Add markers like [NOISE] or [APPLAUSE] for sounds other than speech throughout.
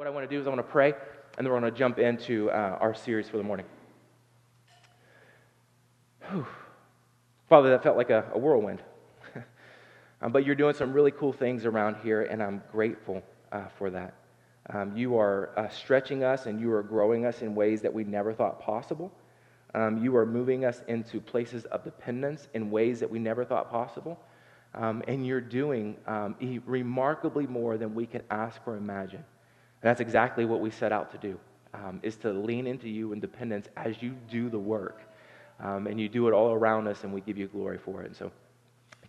what I want to do is I want to pray, and then we're going to jump into uh, our series for the morning. Whew. Father, that felt like a, a whirlwind. [LAUGHS] um, but you're doing some really cool things around here, and I'm grateful uh, for that. Um, you are uh, stretching us and you are growing us in ways that we never thought possible. Um, you are moving us into places of dependence in ways that we never thought possible. Um, and you're doing um, remarkably more than we can ask or imagine. That's exactly what we set out to do, um, is to lean into you in dependence as you do the work. Um, and you do it all around us, and we give you glory for it. And so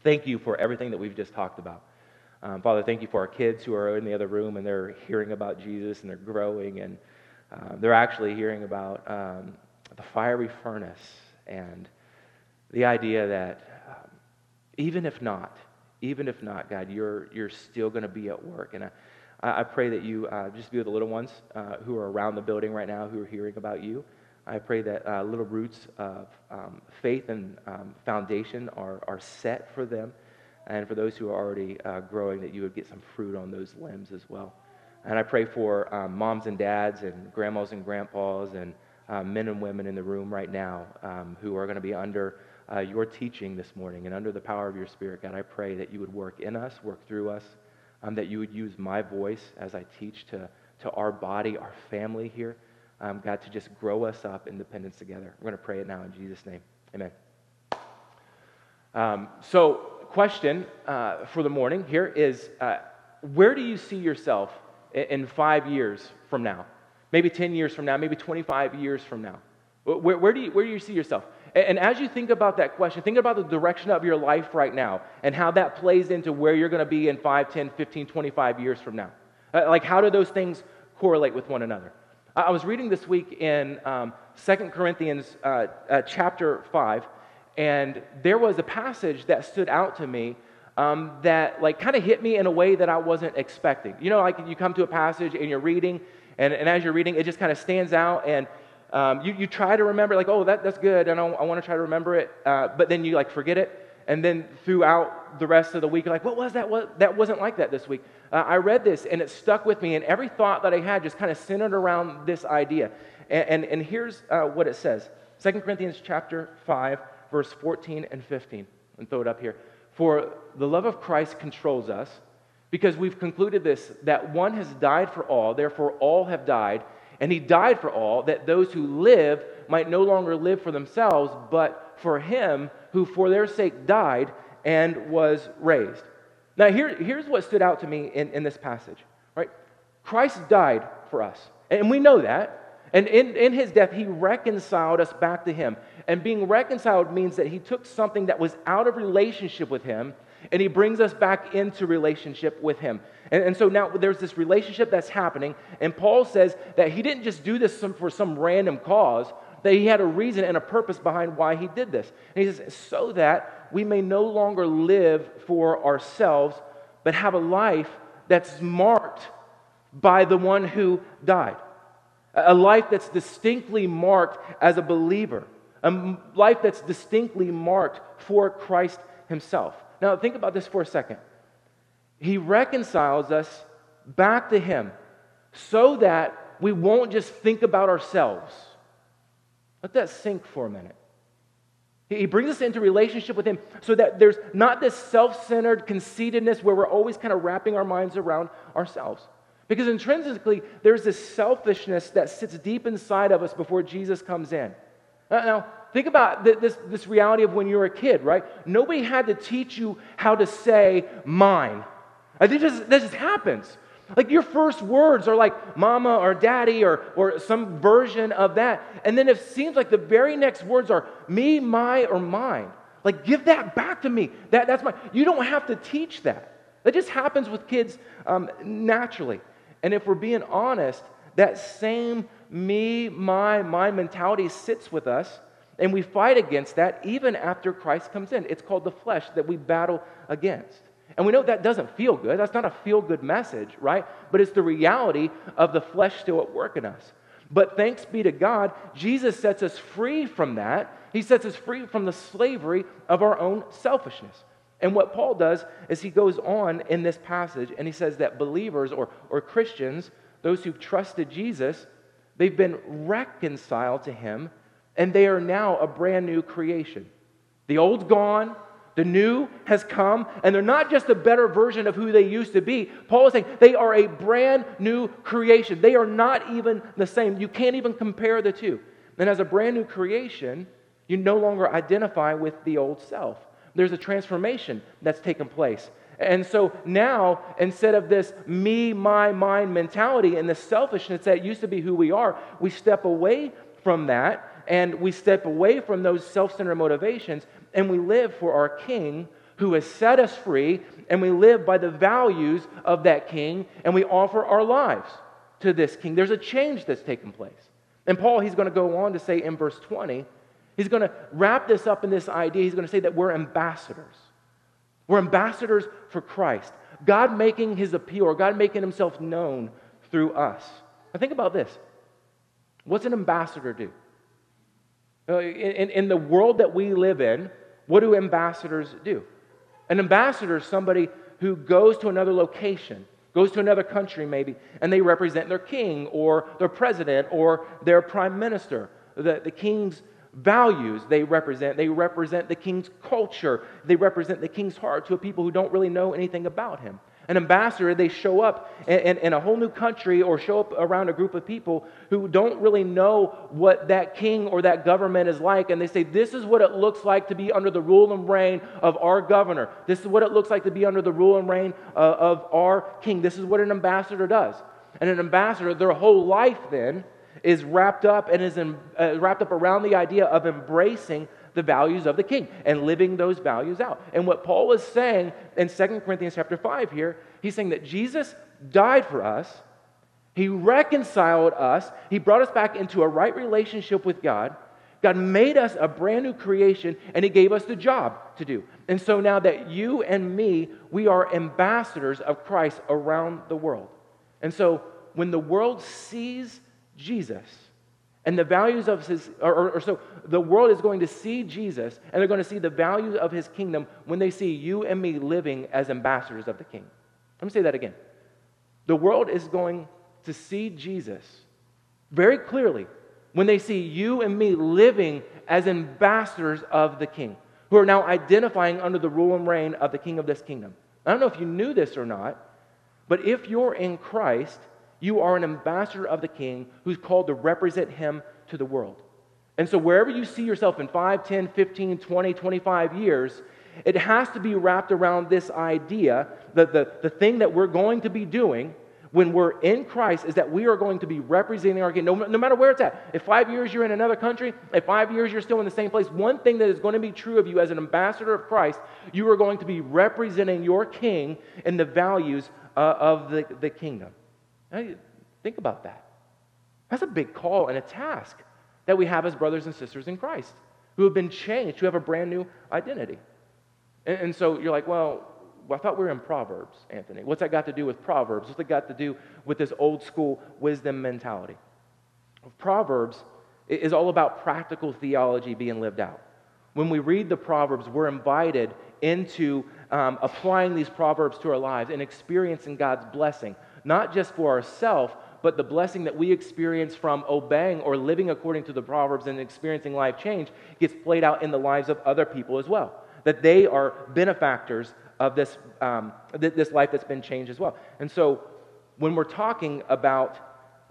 thank you for everything that we've just talked about. Um, Father, thank you for our kids who are in the other room and they're hearing about Jesus and they're growing and uh, they're actually hearing about um, the fiery furnace and the idea that um, even if not, even if not, God, you're, you're still going to be at work. And I, I pray that you uh, just be with the little ones uh, who are around the building right now who are hearing about you. I pray that uh, little roots of um, faith and um, foundation are, are set for them and for those who are already uh, growing, that you would get some fruit on those limbs as well. And I pray for um, moms and dads and grandmas and grandpas and uh, men and women in the room right now um, who are going to be under uh, your teaching this morning and under the power of your Spirit. God, I pray that you would work in us, work through us, um, that you would use my voice as I teach to, to our body, our family here. Um, God, to just grow us up in dependence together. We're going to pray it now in Jesus' name. Amen. Um, so, question uh, for the morning here is uh, where do you see yourself in, in, five years from now? Maybe 10 years from now, maybe 25 years from now? Where, where, do, you, where do you see yourself? And, as you think about that question, think about the direction of your life right now and how that plays into where you're going to be in 5, 10, 15, 25 years from now. Uh, like, how do those things correlate with one another? I was reading this week in um, 2 Corinthians uh, uh, chapter 5, and there was a passage that stood out to me um, that like kind of hit me in a way that I wasn't expecting. You know, like you come to a passage and you're reading, and, and as you're reading, it just kind of stands out, and um, you, you try to remember, like, oh, that, that's good, and I, I want to try to remember it, uh, but then you like forget it, and then throughout the rest of the week, you're like, what was that? What, that wasn't like that this week. Uh, I read this, and it stuck with me, and every thought that I had just kind of centered around this idea. And, and, and here's uh, what it says 2 Corinthians chapter 5, verse 14 and 15. And throw it up here. For the love of Christ controls us, because we've concluded this that one has died for all, therefore all have died, and he died for all, that those who live might no longer live for themselves, but for him who for their sake died and was raised. Now, here, here's what stood out to me in, in this passage, right? Christ died for us, and we know that. And in, in his death, he reconciled us back to him. And being reconciled means that he took something that was out of relationship with him and he brings us back into relationship with him. And, and so now there's this relationship that's happening. And Paul says that he didn't just do this some, for some random cause, that he had a reason and a purpose behind why he did this. And he says, so that we may no longer live for ourselves, but have a life that's marked by the one who died a life that's distinctly marked as a believer, a life that's distinctly marked for Christ Himself. Now, think about this for a second. He reconciles us back to Him so that we won't just think about ourselves. Let that sink for a minute. He brings us into relationship with Him so that there's not this self centered conceitedness where we're always kind of wrapping our minds around ourselves. Because intrinsically, there's this selfishness that sits deep inside of us before Jesus comes in. Now, think about this, this reality of when you were a kid, right? Nobody had to teach you how to say mine. This just, this just happens. Like your first words are like mama or daddy or, or some version of that. And then it seems like the very next words are me, my, or mine. Like give that back to me. That, that's my, you don't have to teach that. That just happens with kids um, naturally. And if we're being honest, that same me, my, my mentality sits with us, and we fight against that even after Christ comes in. It's called the flesh that we battle against. And we know that doesn't feel good. That's not a feel good message, right? But it's the reality of the flesh still at work in us. But thanks be to God, Jesus sets us free from that. He sets us free from the slavery of our own selfishness. And what Paul does is he goes on in this passage and he says that believers or, or Christians those who've trusted Jesus, they've been reconciled to him, and they are now a brand new creation. The old's gone, the new has come, and they're not just a better version of who they used to be. Paul is saying they are a brand new creation. They are not even the same. You can't even compare the two. And as a brand new creation, you no longer identify with the old self. There's a transformation that's taken place. And so now, instead of this me, my, mine mentality and the selfishness that used to be who we are, we step away from that and we step away from those self centered motivations and we live for our King who has set us free and we live by the values of that King and we offer our lives to this King. There's a change that's taken place. And Paul, he's going to go on to say in verse 20, he's going to wrap this up in this idea. He's going to say that we're ambassadors. We're ambassadors for Christ. God making his appeal, or God making himself known through us. Now, think about this. What's an ambassador do? Uh, in, in the world that we live in, what do ambassadors do? An ambassador is somebody who goes to another location, goes to another country maybe, and they represent their king or their president or their prime minister. The, the king's values they represent. They represent the king's culture. They represent the king's heart to a people who don't really know anything about him. An ambassador, they show up in, in, in, a whole new country or show up around a group of people who don't really know what that king or that government is like. And they say, This is what it looks like to be under the rule and reign of our governor. This is what it looks like to be under the rule and reign uh, of our king. This is what an ambassador does. And an ambassador, their whole life then, is wrapped up and is in, uh, wrapped up around the idea of embracing the values of the king and living those values out. And what Paul is saying in 2 Corinthians chapter 5 here, he's saying that Jesus died for us, he reconciled us, he brought us back into a right relationship with God. God made us a brand new creation and he gave us the job to do. And so now that you and me, we are ambassadors of Christ around the world. And so when the world sees Jesus. And the values of his, or, or, or, so the world is going to see Jesus and they're going to see the values of his kingdom when they see you and me living as ambassadors of the king. Let me say that again. The world is going to see Jesus very clearly when they see you and me living as ambassadors of the king, who are now identifying under the rule and reign of the king of this kingdom. I don't know if you knew this or not, but if you're in Christ, you are an ambassador of the king who's called to represent him to the world. And so, wherever you see yourself in 5, 10, 15, 20, 25 years, it has to be wrapped around this idea that the, the thing that we're going to be doing when we're in Christ is that we are going to be representing our king, no, no matter where it's at. If five years you're in another country, if five years you're still in the same place, one thing that is going to be true of you as an ambassador of Christ, you are going to be representing your king in the values uh, of the, the kingdom. Now, think about that. That's a big call and a task that we have as brothers and sisters in Christ who have been changed, who have a brand new identity. And, and so you're like, well, I thought we were in Proverbs, Anthony. What's that got to do with Proverbs? What's that got to do with this old school wisdom mentality? Proverbs is all about practical theology being lived out. When we read the Proverbs, we're invited into um, applying these Proverbs to our lives and experiencing God's blessing not just for ourselves, but the blessing that we experience from obeying or living according to the Proverbs and experiencing life change gets played out in the lives of other people as well. That they are benefactors of this, um, this life that's been changed as well. And so when we're talking about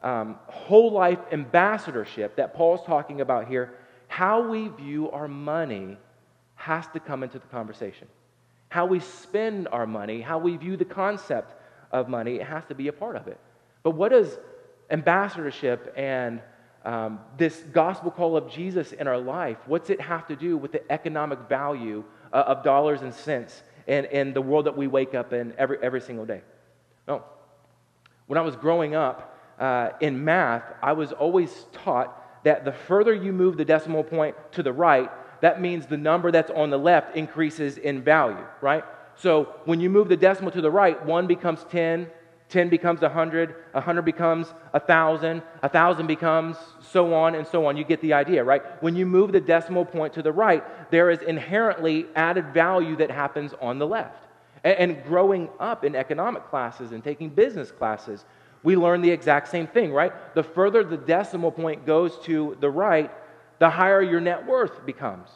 um, whole life ambassadorship that Paul's talking about here, how we view our money has to come into the conversation. How we spend our money, how we view the concept of money, it has to be a part of it. But what does ambassadorship and um, this gospel call of Jesus in our life, what's it have to do with the economic value uh, of dollars and cents in, in the world that we wake up in every, every single day? No. When I was growing up uh, in math, I was always taught that the further you move the decimal point to the right, that means the number that's on the left increases in value, right? So when you move the decimal to the right, 1 becomes 10, 10 becomes 100, 100 becomes 1,000, 1,000 becomes so on and so on. You get the idea, right? When you move the decimal point to the right, there is inherently added value that happens on the left. And, growing up in economic classes and taking business classes, we learn the exact same thing, right? The further the decimal point goes to the right, the higher your net worth becomes,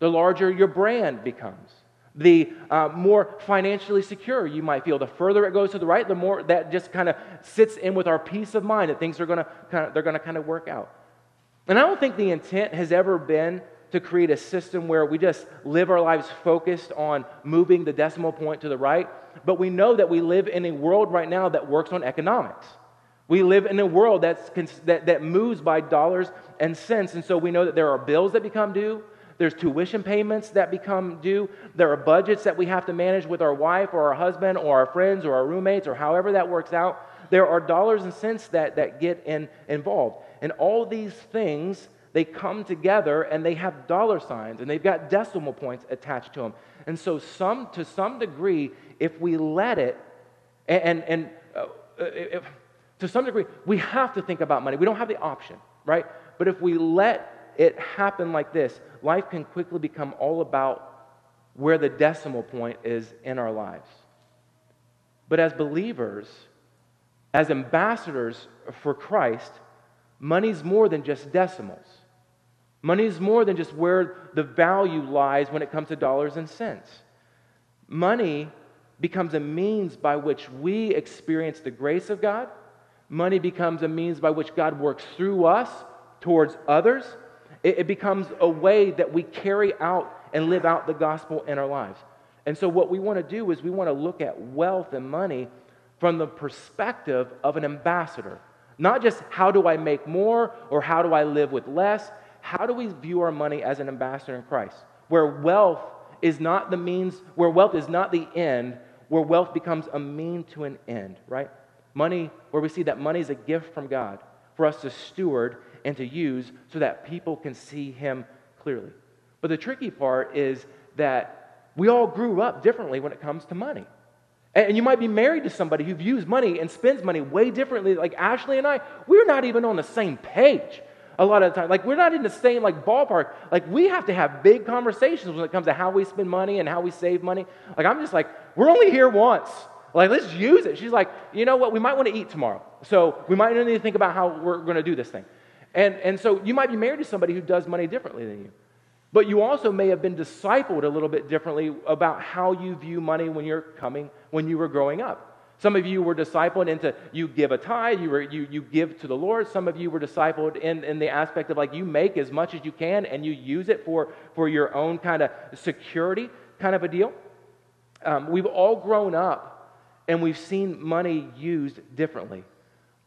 the larger your brand becomes, the uh, more financially secure you might feel. The further it goes to the right, the more that just kind of sits in with our peace of mind that things are going to they're going to kind of work out. And I don't think the intent has ever been to create a system where we just live our lives focused on moving the decimal point to the right, but we know that we live in a world right now that works on economics. We live in a world that's, that, that moves by dollars and cents, and so we know that there are bills that become due. There's tuition payments that become due. There are budgets that we have to manage with our wife or our husband or our friends or our roommates or however that works out. There are dollars and cents that, that get in, involved. And all these things they come together and they have dollar signs and they've got decimal points attached to them. And so, some, to some degree, if we let it, and, and uh, if, to some degree, we have to think about money. We don't have the option, right? But if we let it happen like this, life can quickly become all about where the decimal point is in our lives. But as believers, as ambassadors for Christ, money's more than just decimals. Money is more than just where the value lies when it comes to dollars and cents. Money becomes a means by which we experience the grace of God. Money becomes a means by which God works through us towards others. It, it becomes a way that we carry out and live out the gospel in our lives. And so, what we want to do is we want to look at wealth and money from the perspective of an ambassador. Not just how do I make more or how do I live with less, how do we view our money as an ambassador in Christ? Where wealth is not the means, where wealth is not the end, where wealth becomes a mean to an end, right? Money, where we see that money is a gift from God for us to steward and to use so that people can see Him clearly. But the tricky part is that we all grew up differently when it comes to money. And you might be married to somebody who views money and spends money way differently. Like Ashley and I, we're not even on the same page a lot of the time. Like we're not in the same like ballpark. Like we have to have big conversations when it comes to how we spend money and how we save money. Like I'm just like, we're only here once. Like let's use it. She's like, you know what? We might want to eat tomorrow. So we might need to think about how we're going to do this thing. And, and so you might be married to somebody who does money differently than you. But you also may have been discipled a little bit differently about how you view money when you're coming, when you were growing up. Some of you were discipled into you give a tithe, you, were, you, you give to the Lord. Some of you were discipled in, in the aspect of like you make as much as you can and you use it for, for your own kind of security kind of a deal. Um, we've all grown up and we've seen money used differently.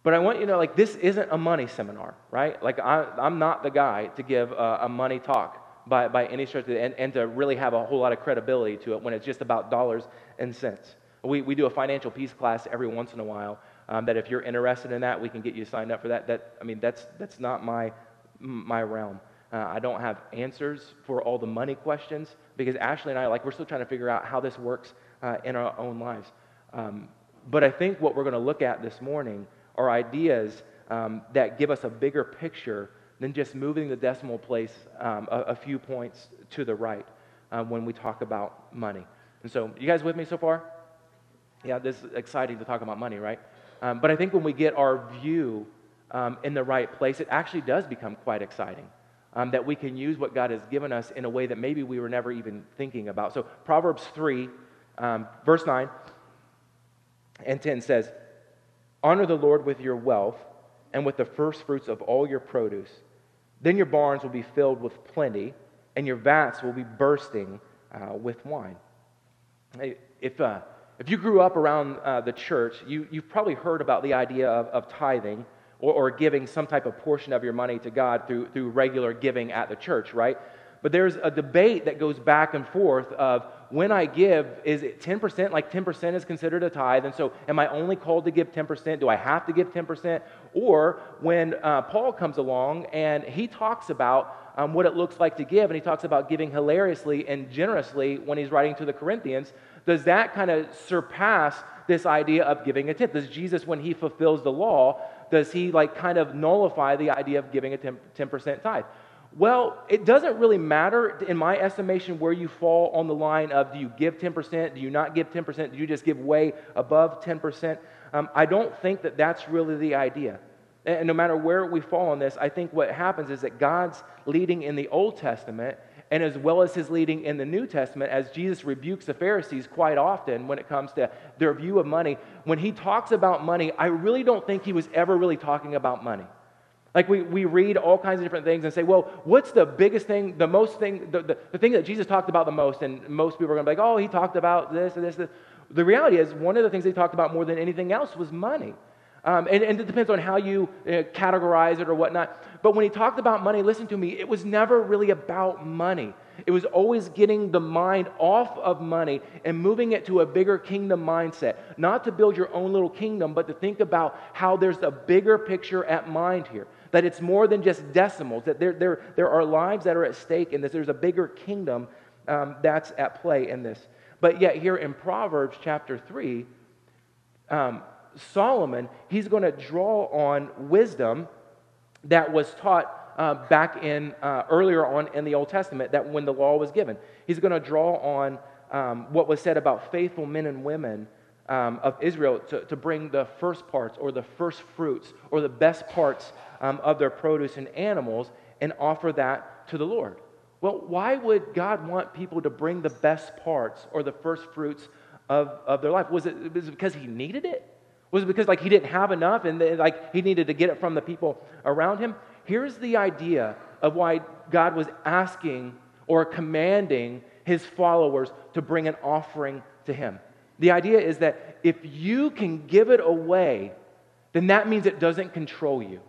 But I want you to know, like, this isn't a money seminar, right? Like, I, am not the guy to give a, a money talk by, by any stretch, of and, and to really have a whole lot of credibility to it when it's just about dollars and cents. We, we do a financial peace class every once in a while. Um, that if you're interested in that, we can get you signed up for that. That I mean, that's that's not my my realm. Uh, I don't have answers for all the money questions because Ashley and I, like, we're still trying to figure out how this works uh, in our own lives. Um, but I think what we're going to look at this morning are ideas um, that give us a bigger picture than just moving the decimal place um, a, a, few points to the right uh, when we talk about money. And so, you guys with me so far? Yeah, this is exciting to talk about money, right? Um, but I think when we get our view um, in the right place, it actually does become quite exciting. Um, that we can use what God has given us in a way that maybe we were never even thinking about. So, Proverbs 3, um, verse 9 and 10 says, Honor the Lord with your wealth and with the first fruits of all your produce. Then your barns will be filled with plenty, and your vats will be bursting uh, with wine. If, uh, if you grew up around uh, the church, you, you've probably heard about the idea of, of tithing or, or giving some type of portion of your money to God through, through regular giving at the church, right? But there's a debate that goes back and forth of when I give, is it 10%? Like 10% is considered a tithe. And so am I only called to give 10%? Do I have to give 10%? Or when uh, Paul comes along and he talks about um, what it looks like to give, and he talks about giving hilariously and generously when he's writing to the Corinthians, does that kind of surpass this idea of giving a tenth? Does Jesus, when he fulfills the law, does he like kind of nullify the idea of giving a 10%, 10% tithe? Well, it doesn't really matter, in my estimation, where you fall on the line of do you give 10%, do you not give 10%, do you just give way above 10%? Um, I don't think that that's really the idea. And no matter where we fall on this, I think what happens is that God's leading in the Old Testament and as well as his leading in the New Testament, as Jesus rebukes the Pharisees quite often when it comes to their view of money, when he talks about money, I really don't think he was ever really talking about money. Like we, we read all kinds of different things and say, well, what's the biggest thing, the most thing, the, the, the thing that Jesus talked about the most? And most people are going to be like, oh, he talked about this and this, this. The reality is, one of the things he talked about more than anything else was money. Um, and, and, it depends on how you uh, categorize it or whatnot. But when he talked about money, listen to me, it was never really about money. It was always getting the mind off of money and moving it to a bigger kingdom mindset. Not to build your own little kingdom, but to think about how there's a bigger picture at mind here. That it's more than just decimals, that there, there, there are lives that are at stake in this. There's a bigger kingdom um, that's at play in this. But yet, here in Proverbs chapter 3, um, Solomon, he's going to draw on wisdom that was taught uh, back in uh, earlier on in the Old Testament, that when the law was given. He's going to draw on um, what was said about faithful men and women um, of Israel to, to bring the first parts or the first fruits or the best parts um, of their produce and animals and offer that to the Lord. Well, why would God want people to bring the best parts or the first fruits of, of their life? Was it, was it because He needed it? Was it because like he didn't have enough and like he needed to get it from the people around him? Here's the idea of why God was asking or commanding his followers to bring an offering to him. The idea is that if you can give it away, then that means it doesn't control you.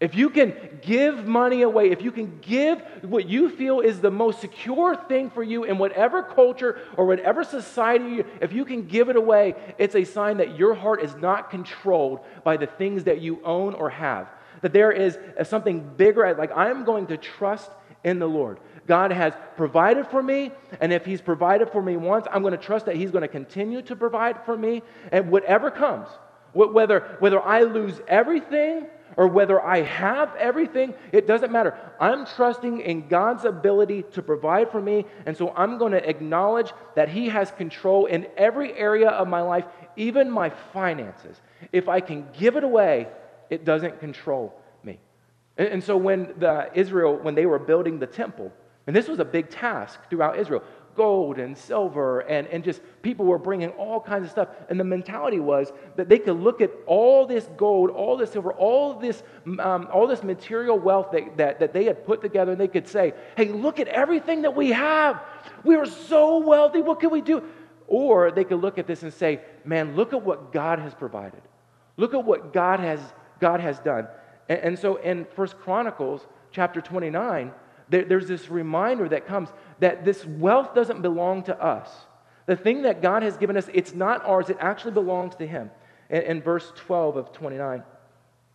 If you can give money away, if you can give what you feel is the most secure thing for you in whatever culture or whatever society, if you can give it away, it's a sign that your heart is not controlled by the things that you own or have. That there is something bigger, like I'm going to trust in the Lord. God has provided for me, and if He's provided for me once, I'm going to trust that He's going to continue to provide for me, and whatever comes, whether, whether I lose everything or whether I have everything, it doesn't matter. I'm trusting in God's ability to provide for me, and so I'm going to acknowledge that He has control in every area of my life, even my finances. If I can give it away, it doesn't control me. And, so when the Israel, when they were building the temple, and this was a big task throughout Israel, gold and silver, and, and just people were bringing all kinds of stuff. And the mentality was that they could look at all this gold, all this silver, all this, um, all this material wealth that, that, that they had put together, and they could say, hey, look at everything that we have. We are so wealthy. What can we do? Or they could look at this and say, man, look at what God has provided. Look at what God has, God has done. And, and so in First Chronicles chapter 29, there, there's this reminder that comes that this wealth doesn't belong to us. The thing that God has given us, it's not ours, it actually belongs to Him. In, in verse 12 of 29,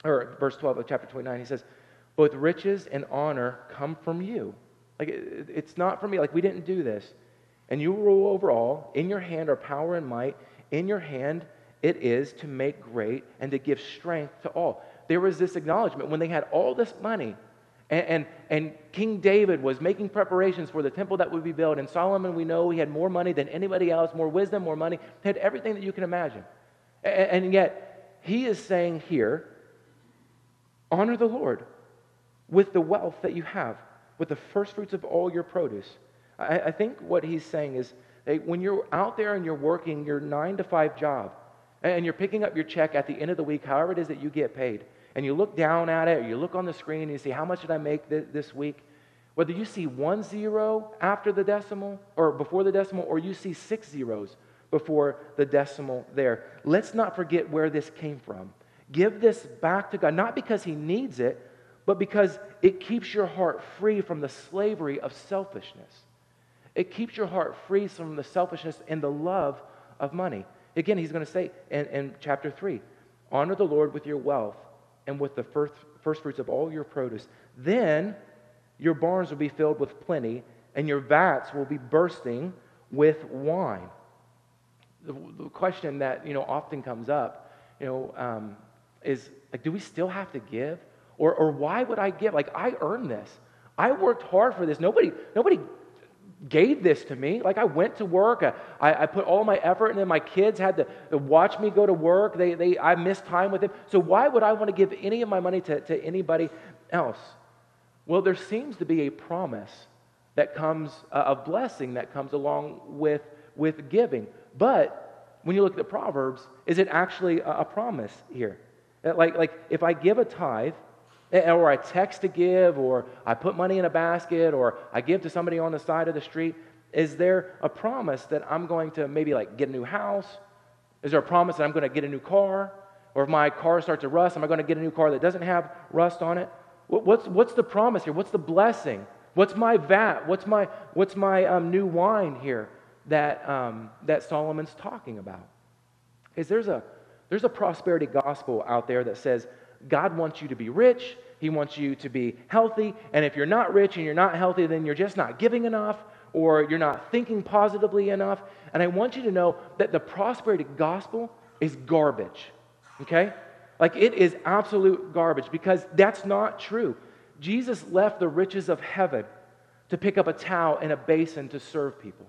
or verse 12 of chapter 29, he says, Both riches and honor come from you. Like, it, it's not from me. Like, we didn't do this. And you rule over all. In your hand are power and might. In your hand it is to make great and to give strength to all. There was this acknowledgement when they had all this money and, and, and, King David was making preparations for the temple that would be built. And Solomon, we know, he had more money than anybody else, more wisdom, more money, had everything that you can imagine. And, and yet, he is saying here, honor the Lord with the wealth that you have, with the first fruits of all your produce. I, I think what he's saying is when you're out there and you're working your nine to five job, and you're picking up your check at the end of the week, however it is that you get paid, and you look down at it, or you look on the screen and you see, how much did I make th- this week? Whether you see one zero after the decimal or before the decimal, or you see six zeros before the decimal there, let's not forget where this came from. Give this back to God, not because He needs it, but because it keeps your heart free from the slavery of selfishness. It keeps your heart free from the selfishness and the love of money. Again, he's going to say in, in chapter 3 honor the Lord with your wealth and with the first, first fruits of all your produce. Then your barns will be filled with plenty, and your vats will be bursting with wine. The, the question that you know often comes up, you know, um, is like, do we still have to give, or or why would I give? Like I earned this. I worked hard for this. Nobody nobody gave this to me. Like I went to work, uh, I, I put all my effort, and then my kids had to, to, watch me go to work. They, they, I missed time with them. So why would I want to give any of my money to, to anybody else? Well, there seems to be a promise that comes, uh, a blessing that comes along with, with giving. But when you look at the Proverbs, is it actually a, a promise here? Like, like if I give a tithe, or I text to give, or I put money in a basket, or I give to somebody on the side of the street, is there a promise that I'm going to maybe like get a new house? Is there a promise that I'm going to get a new car? Or if my car starts to rust, am I going to get a new car that doesn't have rust on it? What's, what's the promise here? What's the blessing? What's my vat? What's my, what's my um, new wine here that, um, that Solomon's talking about? Is there's a, there's a prosperity gospel out there that says, God wants you to be rich. He wants you to be healthy. And if you're not rich and you're not healthy, then you're just not giving enough or you're not thinking positively enough. And I want you to know that the prosperity gospel is garbage. Okay? Like it is absolute garbage because that's not true. Jesus left the riches of heaven to pick up a towel and a basin to serve people.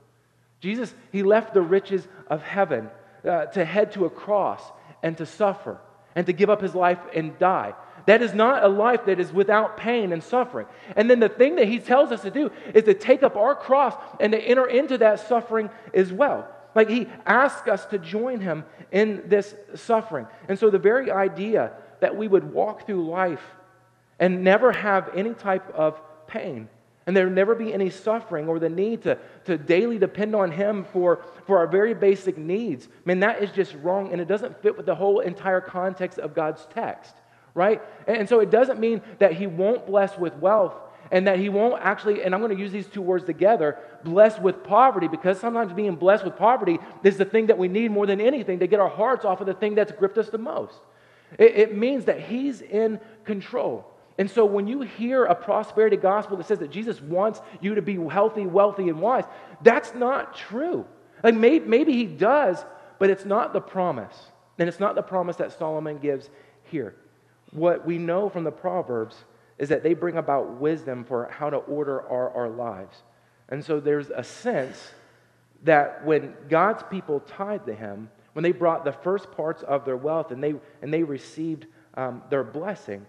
Jesus, he left the riches of heaven uh, to head to a cross and to suffer and to give up his life and die. That is not a life that is without pain and suffering. And then the thing that he tells us to do is to take up our cross and to enter into that suffering as well. Like he asks us to join him in this suffering. And so the very idea that we would walk through life and never have any type of pain and there never be any suffering or the need to, to daily depend on Him for, for our very basic needs. I mean, that is just wrong, and it doesn't fit with the whole entire context of God's text, right? And so it doesn't mean that He won't bless with wealth and that He won't actually, and I'm going to use these two words together, bless with poverty, because sometimes being blessed with poverty is the thing that we need more than anything to get our hearts off of the thing that's gripped us the most. It, it means that He's in control. And so when you hear a prosperity gospel that says that Jesus wants you to be healthy, wealthy, and wise, that's not true. Like maybe, maybe he does, but it's not the promise. And it's not the promise that Solomon gives here. What we know from the Proverbs is that they bring about wisdom for how to order our, our lives. And so there's a sense that when God's people tied to him, when they brought the first parts of their wealth and they, and they received um, their blessing,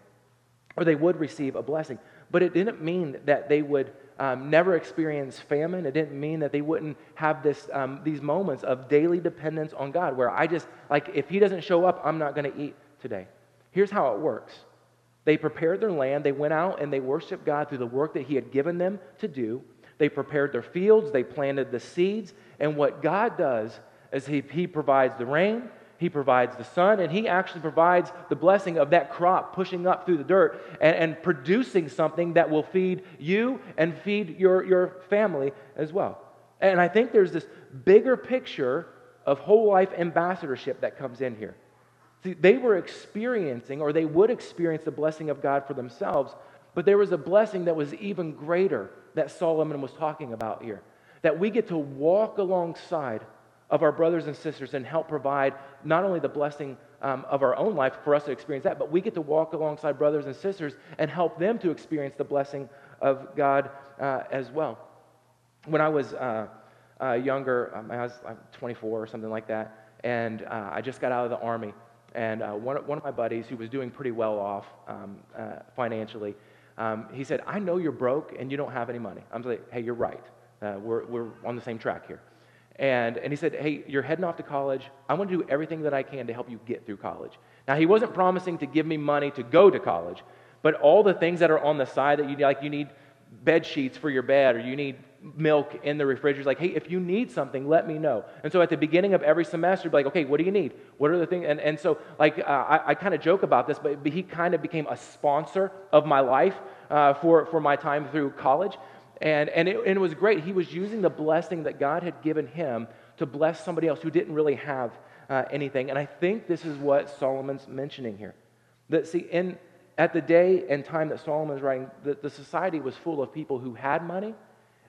or they would receive a blessing. But it didn't mean that they would um, never experience famine. It didn't mean that they wouldn't have this, um, these moments of daily dependence on God, where I just, like, if He doesn't show up, I'm not going to eat today. Here's how it works they prepared their land, they went out and they worshiped God through the work that He had given them to do. They prepared their fields, they planted the seeds, and what God does is He, he provides the rain, he provides the sun, and He actually provides the blessing of that crop pushing up through the dirt and, and producing something that will feed you and feed your, your family as well. And I think there's this bigger picture of whole life ambassadorship that comes in here. See, they were experiencing, or they would experience the blessing of God for themselves, but there was a blessing that was even greater that Solomon was talking about here. That we get to walk alongside of our brothers and sisters and help provide not only the blessing um, of our own life for us to experience that, but we get to walk alongside brothers and sisters and help them to experience the blessing of God uh, as well. When I was uh, uh, younger, um, I was like 24 or something like that, and uh, I just got out of the army. And uh, one, one of my buddies, who was doing pretty well off um, uh, financially, um, he said, I know you're broke and you don't have any money. I'm like, hey, you're right. we're, we're on the same track here. And, and he said, Hey, you're heading off to college. I want to do everything that I can to help you get through college. Now, he wasn't promising to give me money to go to college, but all the things that are on the side that you like, you need bed sheets for your bed or you need milk in the refrigerator. Like, hey, if you need something, let me know. And so at the beginning of every semester, be like, okay, what do you need? What are the things? And, and so, like, uh, I, I kind of joke about this, but he kind of became a sponsor of my life uh, for, for my time through college. And, and, it, and it was great. He was using the blessing that God had given him to bless somebody else who didn't really have uh, anything. And I think this is what Solomon's mentioning here. That, see, in, at the day and time that Solomon's writing, the, the society was full of people who had money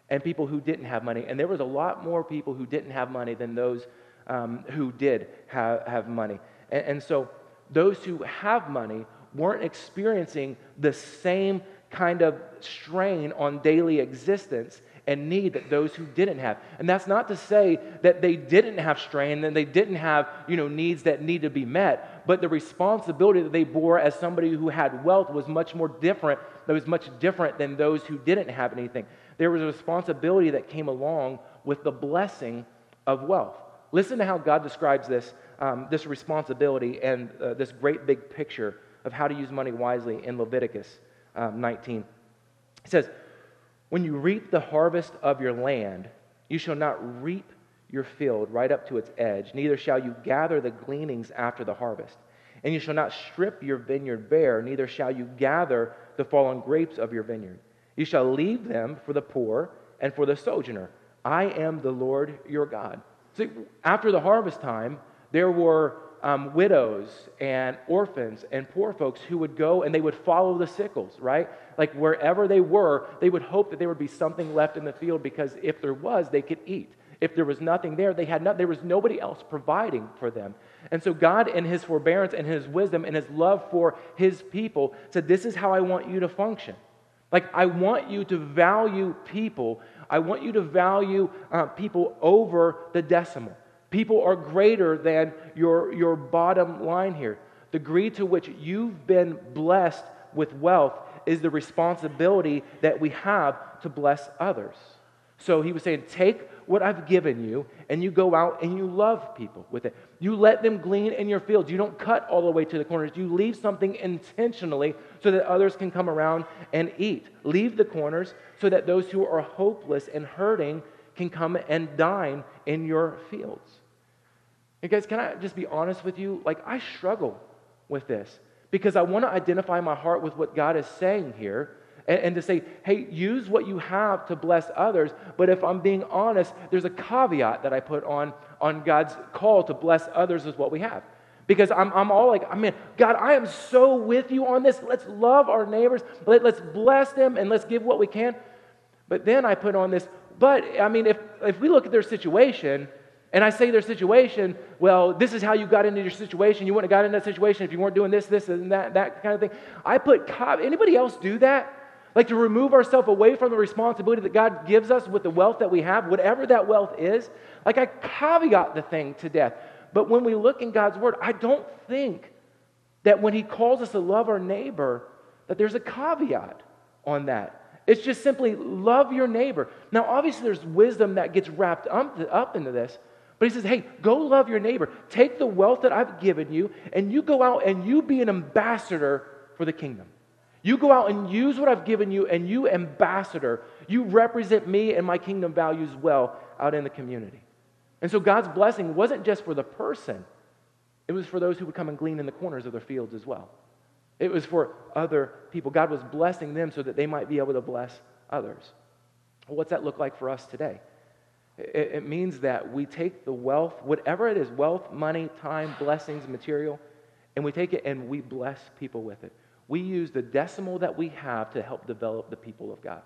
and people who didn't have money. And there was a lot more people who didn't have money than those um, who did have, have money. And, and so those who have money weren't experiencing the same kind of strain on daily existence and need that those who didn't have. And that's not to say that they didn't have strain and they didn't have, you know, needs that need to be met, but the responsibility that they bore as somebody who had wealth was much more different, that was much different than those who didn't have anything. There was a responsibility that came along with the blessing of wealth. Listen to how God describes this, um, this responsibility and uh, this great big picture of how to use money wisely in Leviticus um, 19. It says, When you reap the harvest of your land, you shall not reap your field right up to its edge, neither shall you gather the gleanings after the harvest. And you shall not strip your vineyard bare, neither shall you gather the fallen grapes of your vineyard. You shall leave them for the poor and for the sojourner. I am the Lord your God. See, after the harvest time, there were um, widows and orphans and poor folks who would go and they would follow the sickles, right? Like wherever they were, they would hope that there would be something left in the field because if there was, they could eat. If there was nothing there, they had not, there was nobody else providing for them. And so God, in His forbearance and His wisdom and His love for His people, said, This is how I want you to function. Like, I want you to value people. I want you to value uh, people over the decimal. People are greater than your, your bottom line here. The degree to which you've been blessed with wealth is the responsibility that we have to bless others. So he was saying, Take what I've given you, and you go out and you love people with it. You let them glean in your fields. You don't cut all the way to the corners. You leave something intentionally so that others can come around and eat. Leave the corners so that those who are hopeless and hurting can come and dine in your fields. And guys, can I just be honest with you? Like, I struggle with this because I want to identify my heart with what God is saying here and, and, to say, hey, use what you have to bless others. But if I'm being honest, there's a caveat that I put on, on God's call to bless others with what we have. Because I'm, I'm all like, I mean, God, I am so with you on this. Let's love our neighbors. Let, let's bless them and let's give what we can. But then I put on this, but I mean, if, if we look at their situation, and I say their situation, well, this is how you got into your situation. You wouldn't have got into that situation if you weren't doing this, this, and that, that kind of thing. I put, anybody else do that? Like to remove ourselves away from the responsibility that God gives us with the wealth that we have, whatever that wealth is. Like I caveat the thing to death. But when we look in God's word, I don't think that when He calls us to love our neighbor, that there's a caveat on that. It's just simply love your neighbor. Now, obviously, there's wisdom that gets wrapped up up into this. But he says, hey, go love your neighbor. Take the wealth that I've given you, and you go out and you be an ambassador for the kingdom. You go out and use what I've given you, and you, ambassador, you represent me and my kingdom values well out in the community. And so God's blessing wasn't just for the person, it was for those who would come and glean in the corners of their fields as well. It was for other people. God was blessing them so that they might be able to bless others. What's that look like for us today? It, it means that we take the wealth, whatever it is wealth, money, time, blessings, material and we take it and we bless people with it. We use the decimal that we have to help develop the people of God.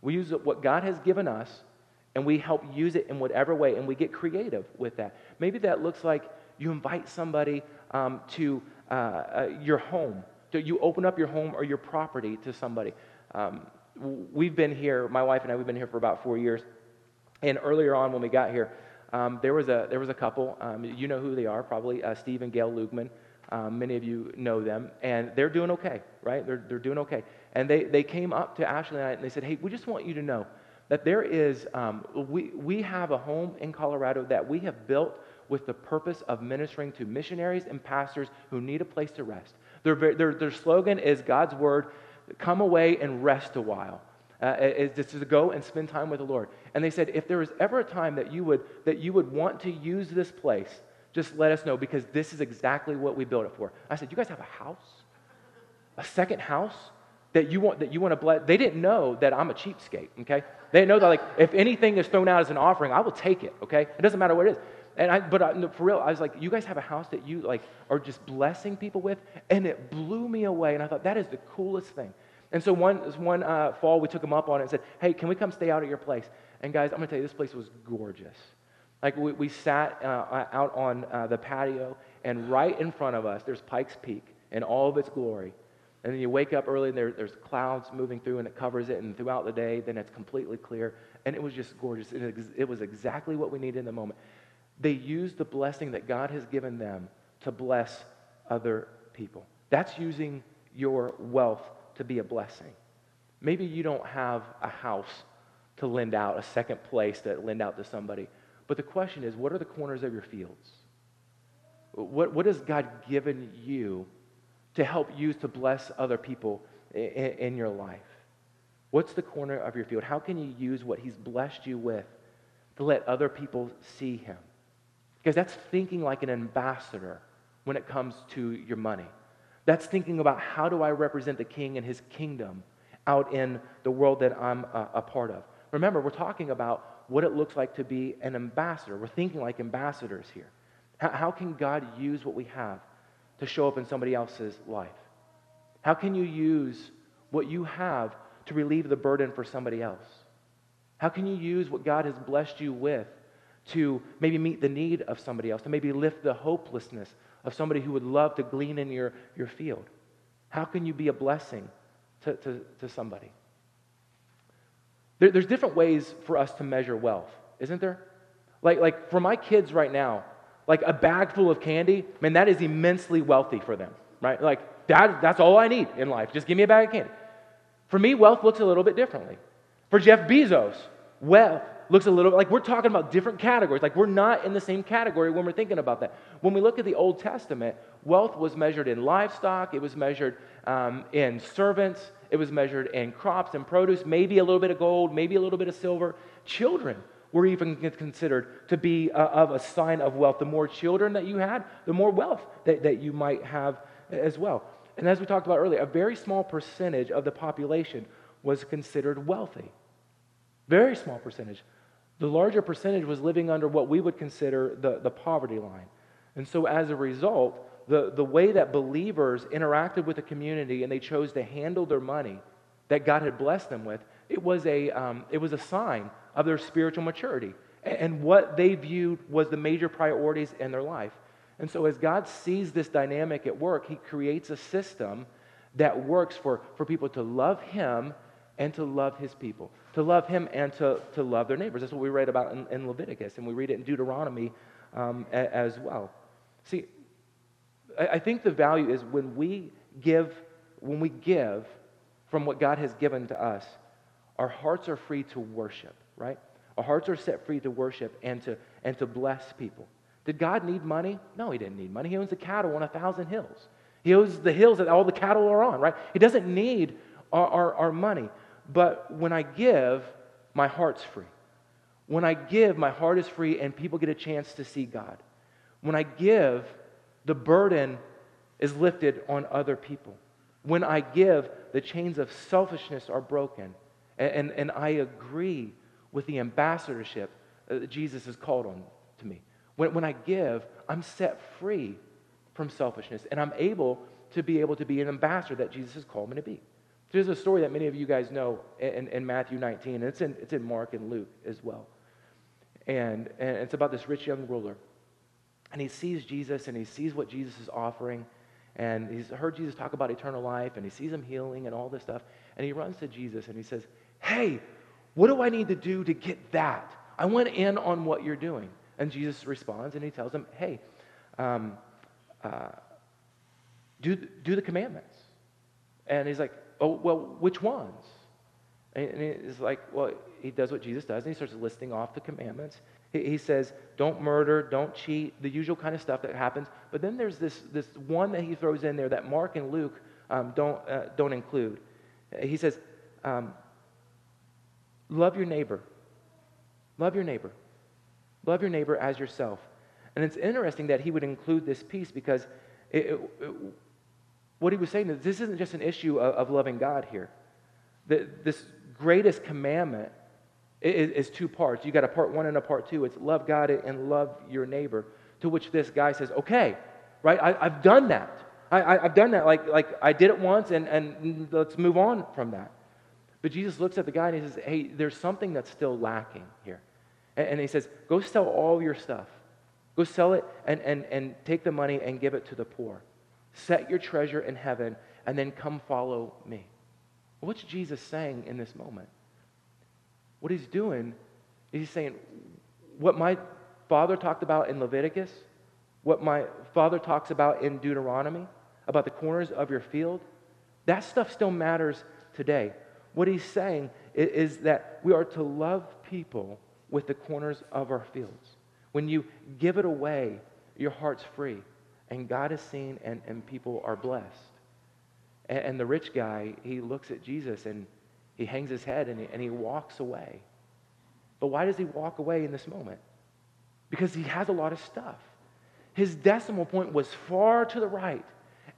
We use what God has given us and we help use it in whatever way and we get creative with that. Maybe that looks like you invite somebody um, to uh, uh, your home. So you open up your home or your property to somebody. Um, we've been here, my wife and I, we've been here for about four years. And earlier on, when we got here, um, there, was a, there was a couple. Um, you know who they are, probably uh, Steve and Gail Lugman. Um, many of you know them, and they're doing okay, right? They're, they're doing okay. And they, they came up to Ashley and I and they said, Hey, we just want you to know that there is, um, we, we have a home in Colorado that we have built with the purpose of ministering to missionaries and pastors who need a place to rest. Their, their, their slogan is God's word come away and rest a while uh, is just to go and spend time with the Lord. And they said, if there was ever a time that you would that you would want to use this place, just let us know because this is exactly what we built it for. I said, you guys have a house, a second house that you want that you want to bless. They didn't know that I'm a cheapskate. Okay, they didn't know that like if anything is thrown out as an offering, I will take it. Okay, it doesn't matter what it is. And I, but I, for real, I was like, you guys have a house that you like are just blessing people with, and it blew me away. And I thought that is the coolest thing. And so one, one uh, fall, we took them up on it and said, hey, can we come stay out at your place? And guys, I'm to tell you, this place was gorgeous. Like we, we sat uh, out on uh, the patio, and right in front of us, there's Pikes Peak in all of its glory. And then you wake up early and there, there's clouds moving through and it covers it. And throughout the day, then it's completely clear. And it was just gorgeous. It, it was exactly what we needed in the moment. They use the blessing that God has given them to bless other people. That's using your wealth to be a blessing. Maybe you don't have a house to lend out, a second place to lend out to somebody. But the question is, what are the corners of your fields? What, what has God given you to help use to bless other people in, in your life? What's the corner of your field? How can you use what He's blessed you with to let other people see Him? Because that's thinking like an ambassador when it comes to your money. That's thinking about how do I represent the king and his kingdom out in the world that I'm a, a part of. Remember, we're talking about what it looks like to be an ambassador. We're thinking like ambassadors here. How, how can God use what we have to show up in somebody else's life? How can you use what you have to relieve the burden for somebody else? How can you use what God has blessed you with to maybe meet the need of somebody else, to maybe lift the hopelessness of somebody who would love to glean in your, your field? How can you be a blessing to, to, to somebody? There, there's different ways for us to measure wealth, isn't there? Like, like for my kids right now, like a bag full of candy, man, that is immensely wealthy for them, right? Like, that, that's all I need in life. Just give me a bag of candy. For me, wealth looks a little bit differently. For Jeff Bezos, wealth looks a little like we're talking about different categories. Like we're not in the same category when we're thinking about that. When we look at the Old Testament, wealth was measured in livestock, it was measured um, in servants, it was measured in crops and produce, maybe a little bit of gold, maybe a little bit of silver. Children were even considered to be uh, of a sign of wealth. The more children that you had, the more wealth that, that you might have as well. And as we talked about earlier, a very small percentage of the population was considered wealthy. Very small percentage. The larger percentage was living under what we would consider the, the poverty line. And so, as a result, the, the way that believers interacted with the community and they chose to handle their money that God had blessed them with, it was a, um, it was a sign of their spiritual maturity. And, and what they viewed was the major priorities in their life. And so, as God sees this dynamic at work, He creates a system that works for, for people to love Him and to love his people, to love him and to, to love their neighbors. That's what we read about in, in Leviticus, and we read it in Deuteronomy um, a, as well. See, I, I think the value is when we give, when we give from what God has given to us, our hearts are free to worship, right? Our hearts are set free to worship and to, and to bless people. Did God need money? No, he didn't need money. He owns the cattle on a thousand hills. He owns the hills that all the cattle are on, right? He doesn't need our, our, our money. But when I give, my heart's free. When I give, my heart is free and people get a chance to see God. When I give, the burden is lifted on other people. When I give, the chains of selfishness are broken. And, and, and I agree with the ambassadorship that Jesus has called on to me. When, when I give, I'm set free from selfishness and I'm able to be able to be an ambassador that Jesus has called me to be. There's a story that many of you guys know in, in Matthew 19, and it's in, it's in Mark and Luke as well. And, and it's about this rich young ruler. And he sees Jesus and he sees what Jesus is offering. And he's heard Jesus talk about eternal life and he sees him healing and all this stuff. And he runs to Jesus and he says, Hey, what do I need to do to get that? I went in on what you're doing. And Jesus responds and he tells him, Hey, um, uh, do, do the commandments. And he's like, oh, well, which ones? And it's like, well, he does what Jesus does, and he starts listing off the commandments. He, says, don't murder, don't cheat, the usual kind of stuff that happens. But then there's this, this one that he throws in there that Mark and Luke um, don't, uh, don't include. He says, um, love your neighbor. Love your neighbor. Love your neighbor as yourself. And it's interesting that he would include this piece because it, it, what he was saying is this isn't just an issue of, of loving God here. The, this greatest commandment is, is two parts. You got a part one and a part two. It's love God and love your neighbor. To which this guy says, okay, right? I, have done that. I, have done that. Like, like I did it once, and, and let's move on from that. But Jesus looks at the guy and he says, hey, there's something that's still lacking here. And, and he says, go sell all your stuff. Go sell it and, and, and take the money and give it to the poor. Set your treasure in heaven, and then come follow me. What's Jesus saying in this moment? What he's doing is he's saying, what my father talked about in Leviticus, what my father talks about in Deuteronomy, about the corners of your field, that stuff still matters today. What he's saying is, is that we are to love people with the corners of our fields. When you give it away, your heart's free, and God is seen, and, and people are blessed. And, and the rich guy, he looks at Jesus and he hangs his head and he, and he walks away. But why does he walk away in this moment? Because he has a lot of stuff. His decimal point was far to the right,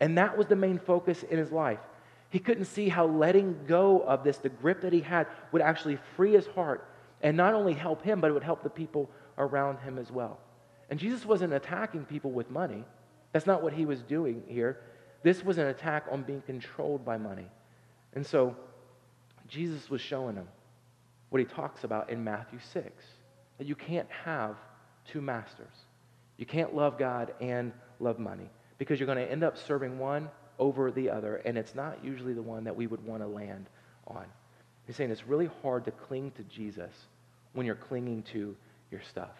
and that was the main focus in his life. He couldn't see how letting go of this, the grip that he had, would actually free his heart and not only help him, but it would help the people around him as well. And Jesus wasn't attacking people with money. That's not what he was doing here. This was an attack on being controlled by money. And so Jesus was showing him what he talks about in Matthew 6 that you can't have two masters. You can't love God and love money because you're going to end up serving one over the other, and it's not usually the one that we would want to land on. He's saying it's really hard to cling to Jesus when you're clinging to your stuff.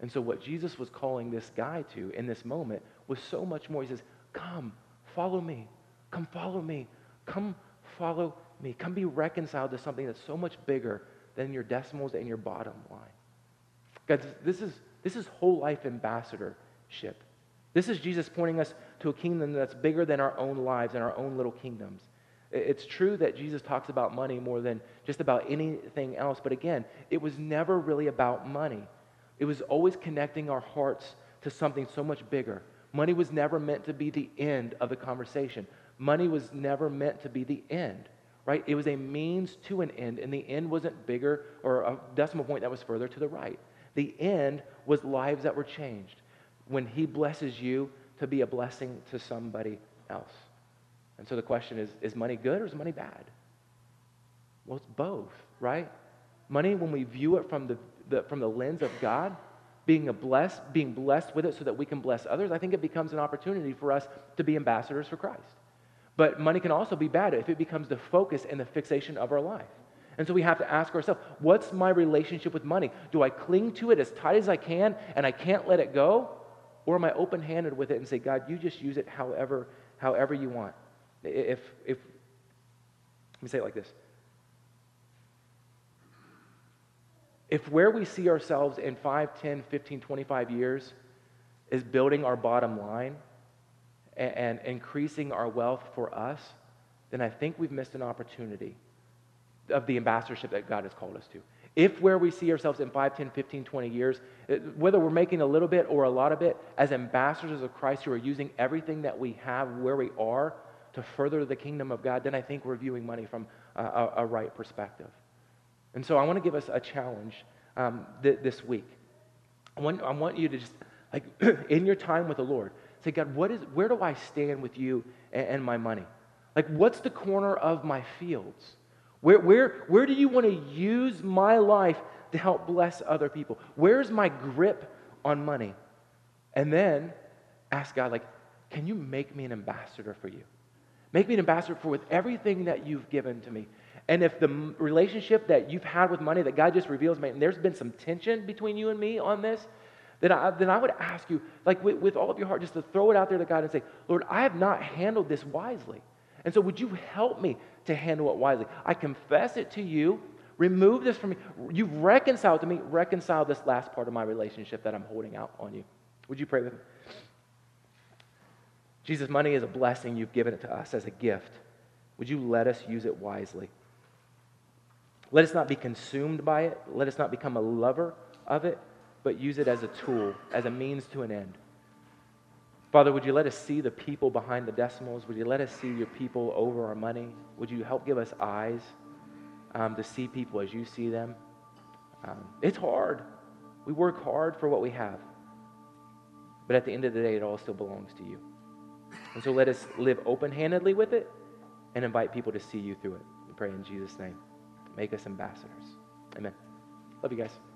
And so, what Jesus was calling this guy to in this moment was so much more. He says, Come, follow me. Come, follow me. Come, follow me. Come be reconciled to something that's so much bigger than your decimals and your bottom line. Guys, this is, this is whole life ambassadorship. This is Jesus pointing us to a kingdom that's bigger than our own lives and our own little kingdoms. It's true that Jesus talks about money more than just about anything else, but again, it was never really about money. It was always connecting our hearts to something so much bigger. Money was never meant to be the end of the conversation. Money was never meant to be the end, right? It was a means to an end, and the end wasn't bigger or a decimal point that was further to the right. The end was lives that were changed when He blesses you to be a blessing to somebody else. And so the question is is money good or is money bad? Well, it's both, right? Money, when we view it from the, the, from the lens of God, being a blessed, being blessed with it so that we can bless others, I think it becomes an opportunity for us to be ambassadors for Christ. But money can also be bad if it becomes the focus and the fixation of our life. And so we have to ask ourselves, what's my relationship with money? Do I cling to it as tight as I can and I can't let it go? Or am I open handed with it and say, God, you just use it however, however you want? If, if, let me say it like this. If where we see ourselves in 5, 10, 15, 25 years is building our bottom line and, and increasing our wealth for us, then I think we've missed an opportunity of the ambassadorship that God has called us to. If where we see ourselves in 5, 10, 15, 20 years, uh, whether we're making a little bit or a lot of it, as ambassadors of Christ who are using everything that we have where we are to further the kingdom of God, then I think we're viewing money from a, a right perspective. And so I want to give us a challenge um, th- this week. I want, I want you to just, like, [CLEARS THROAT] in your time with the Lord, say, God, what is, where do I stand with you and, and my money? Like, what's the corner of my fields? Where, where, where do you want to use my life to help bless other people? Where's my grip on money? And then ask God, like, can you make me an ambassador for you? Make me an ambassador for with everything that you've given to me. And if the relationship that you've had with money that God just reveals, man, and there's been some tension between you and me on this, then I, then I would ask you, like with, with all of your heart, just to throw it out there to God and say, Lord, I have not handled this wisely. And so would you help me to handle it wisely? I confess it to you. Remove this from me. You've reconciled to me. Reconcile this last part of my relationship that I'm holding out on you. Would you pray with me? Jesus, money is a blessing. You've given it to us as a gift. Would you let us use it wisely? Let us not be consumed by it. Let us not become a lover of it, but use it as a tool, as a means to an end. Father, would you let us see the people behind the decimals? Would you let us see your people over our money? Would you help give us eyes um, to see people as you see them? Um, it's hard. We work hard for what we have. But at the end of the day, it all still belongs to you. And so let us live open handedly with it and invite people to see you through it. We pray in Jesus' name. Make us ambassadors. Amen. Love you guys.